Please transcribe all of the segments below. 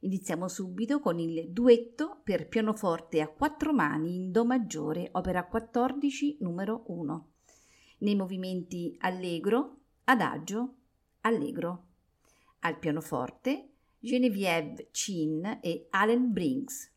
Iniziamo subito con il duetto per pianoforte a quattro mani in Do maggiore, opera 14, numero 1. Nei movimenti allegro, adagio, allegro. Al pianoforte Geneviève Chin e Allen Brinks.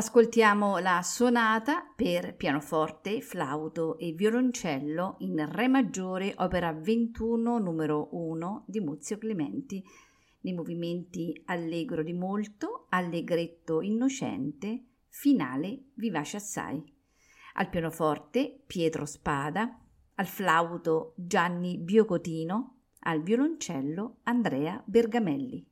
Ascoltiamo la sonata per pianoforte, flauto e violoncello in Re maggiore, opera 21, numero 1 di Muzio Clementi, nei movimenti allegro di molto, allegretto innocente, finale vivace assai. Al pianoforte Pietro Spada, al flauto Gianni Biocotino, al violoncello Andrea Bergamelli.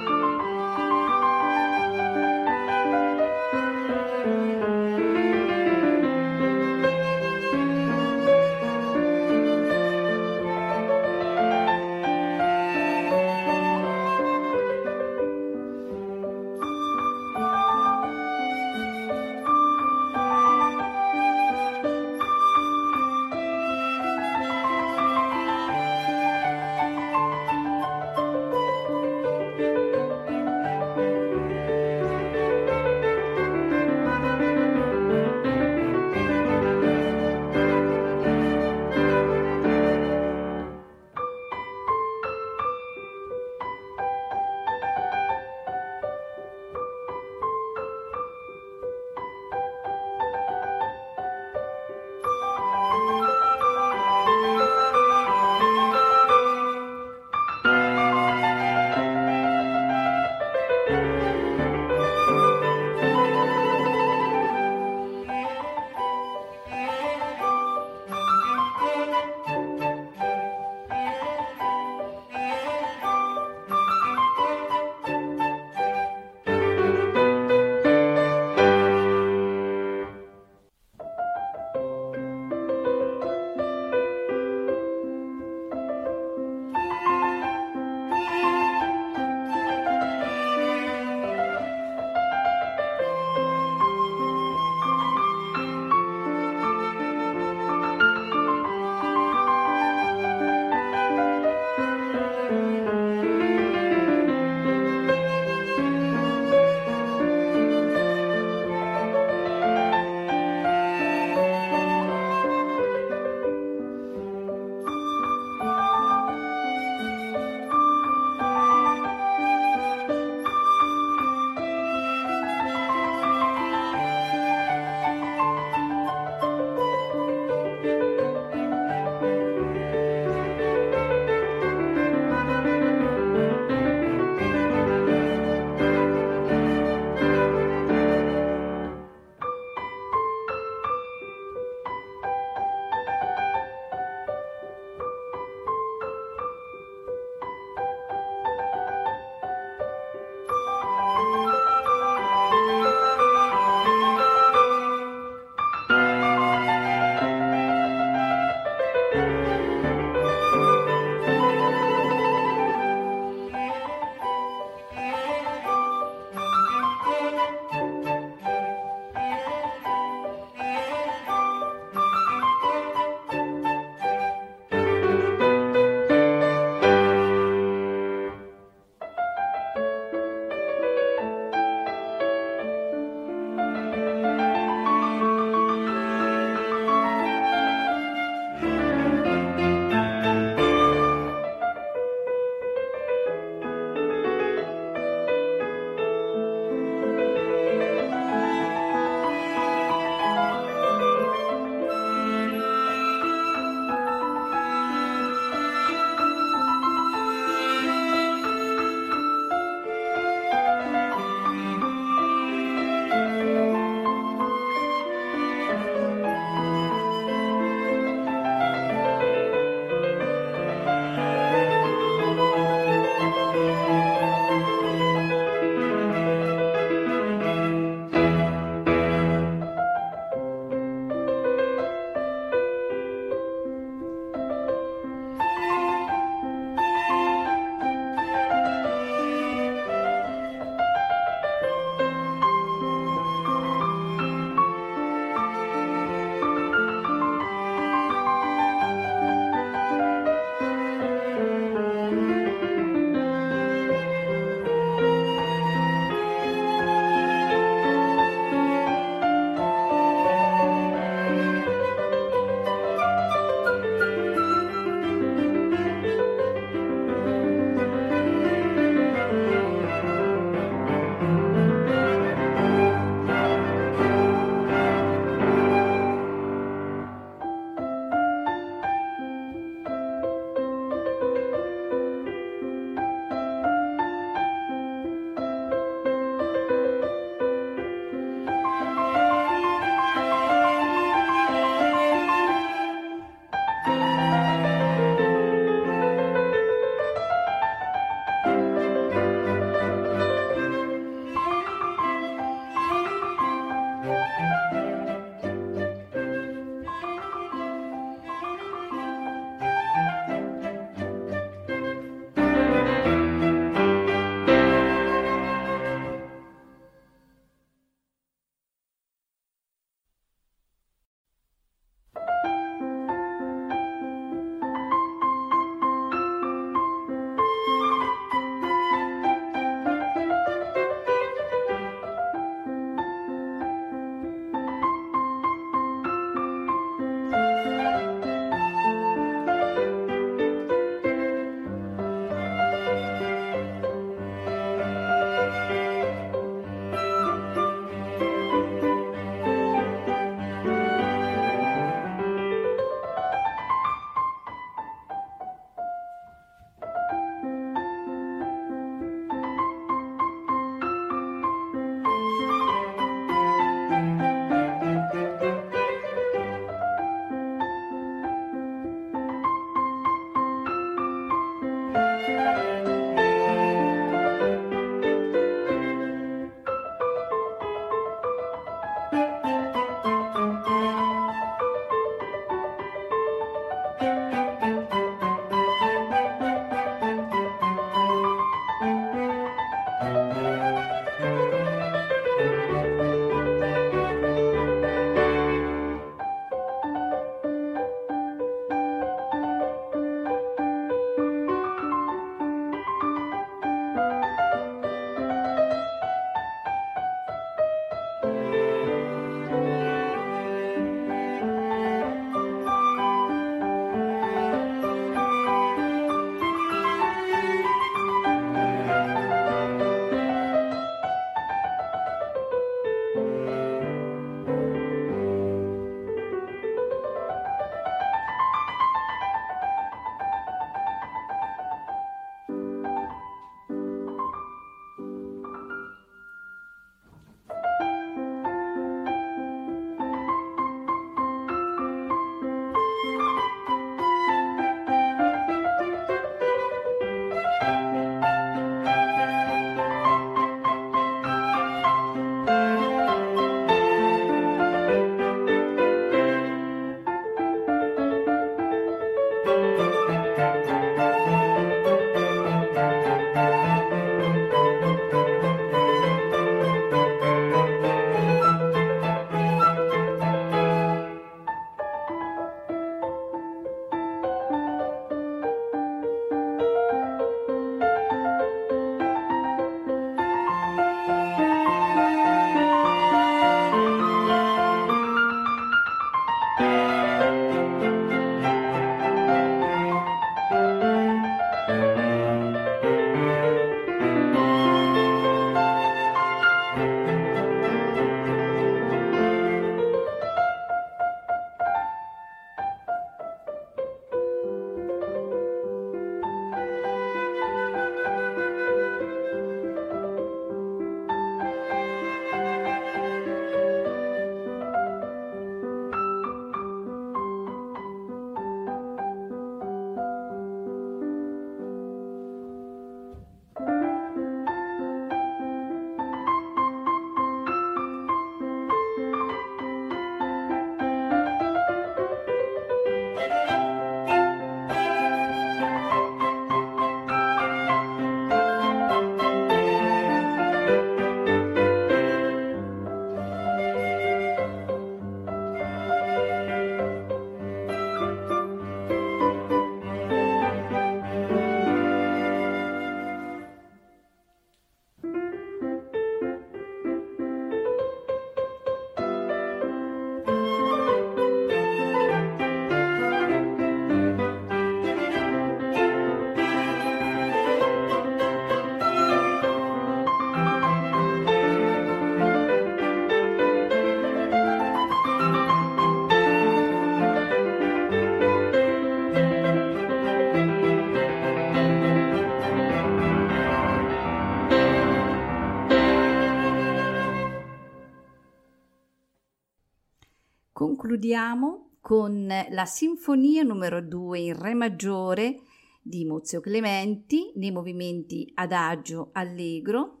Concludiamo con la Sinfonia numero 2 in Re maggiore di Mozio Clementi nei movimenti Adagio Allegro,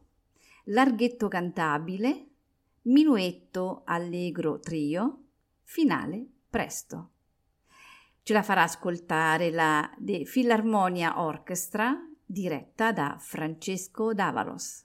Larghetto cantabile, Minuetto Allegro Trio, finale Presto. Ce la farà ascoltare la The Philharmonia Orchestra diretta da Francesco Davalos.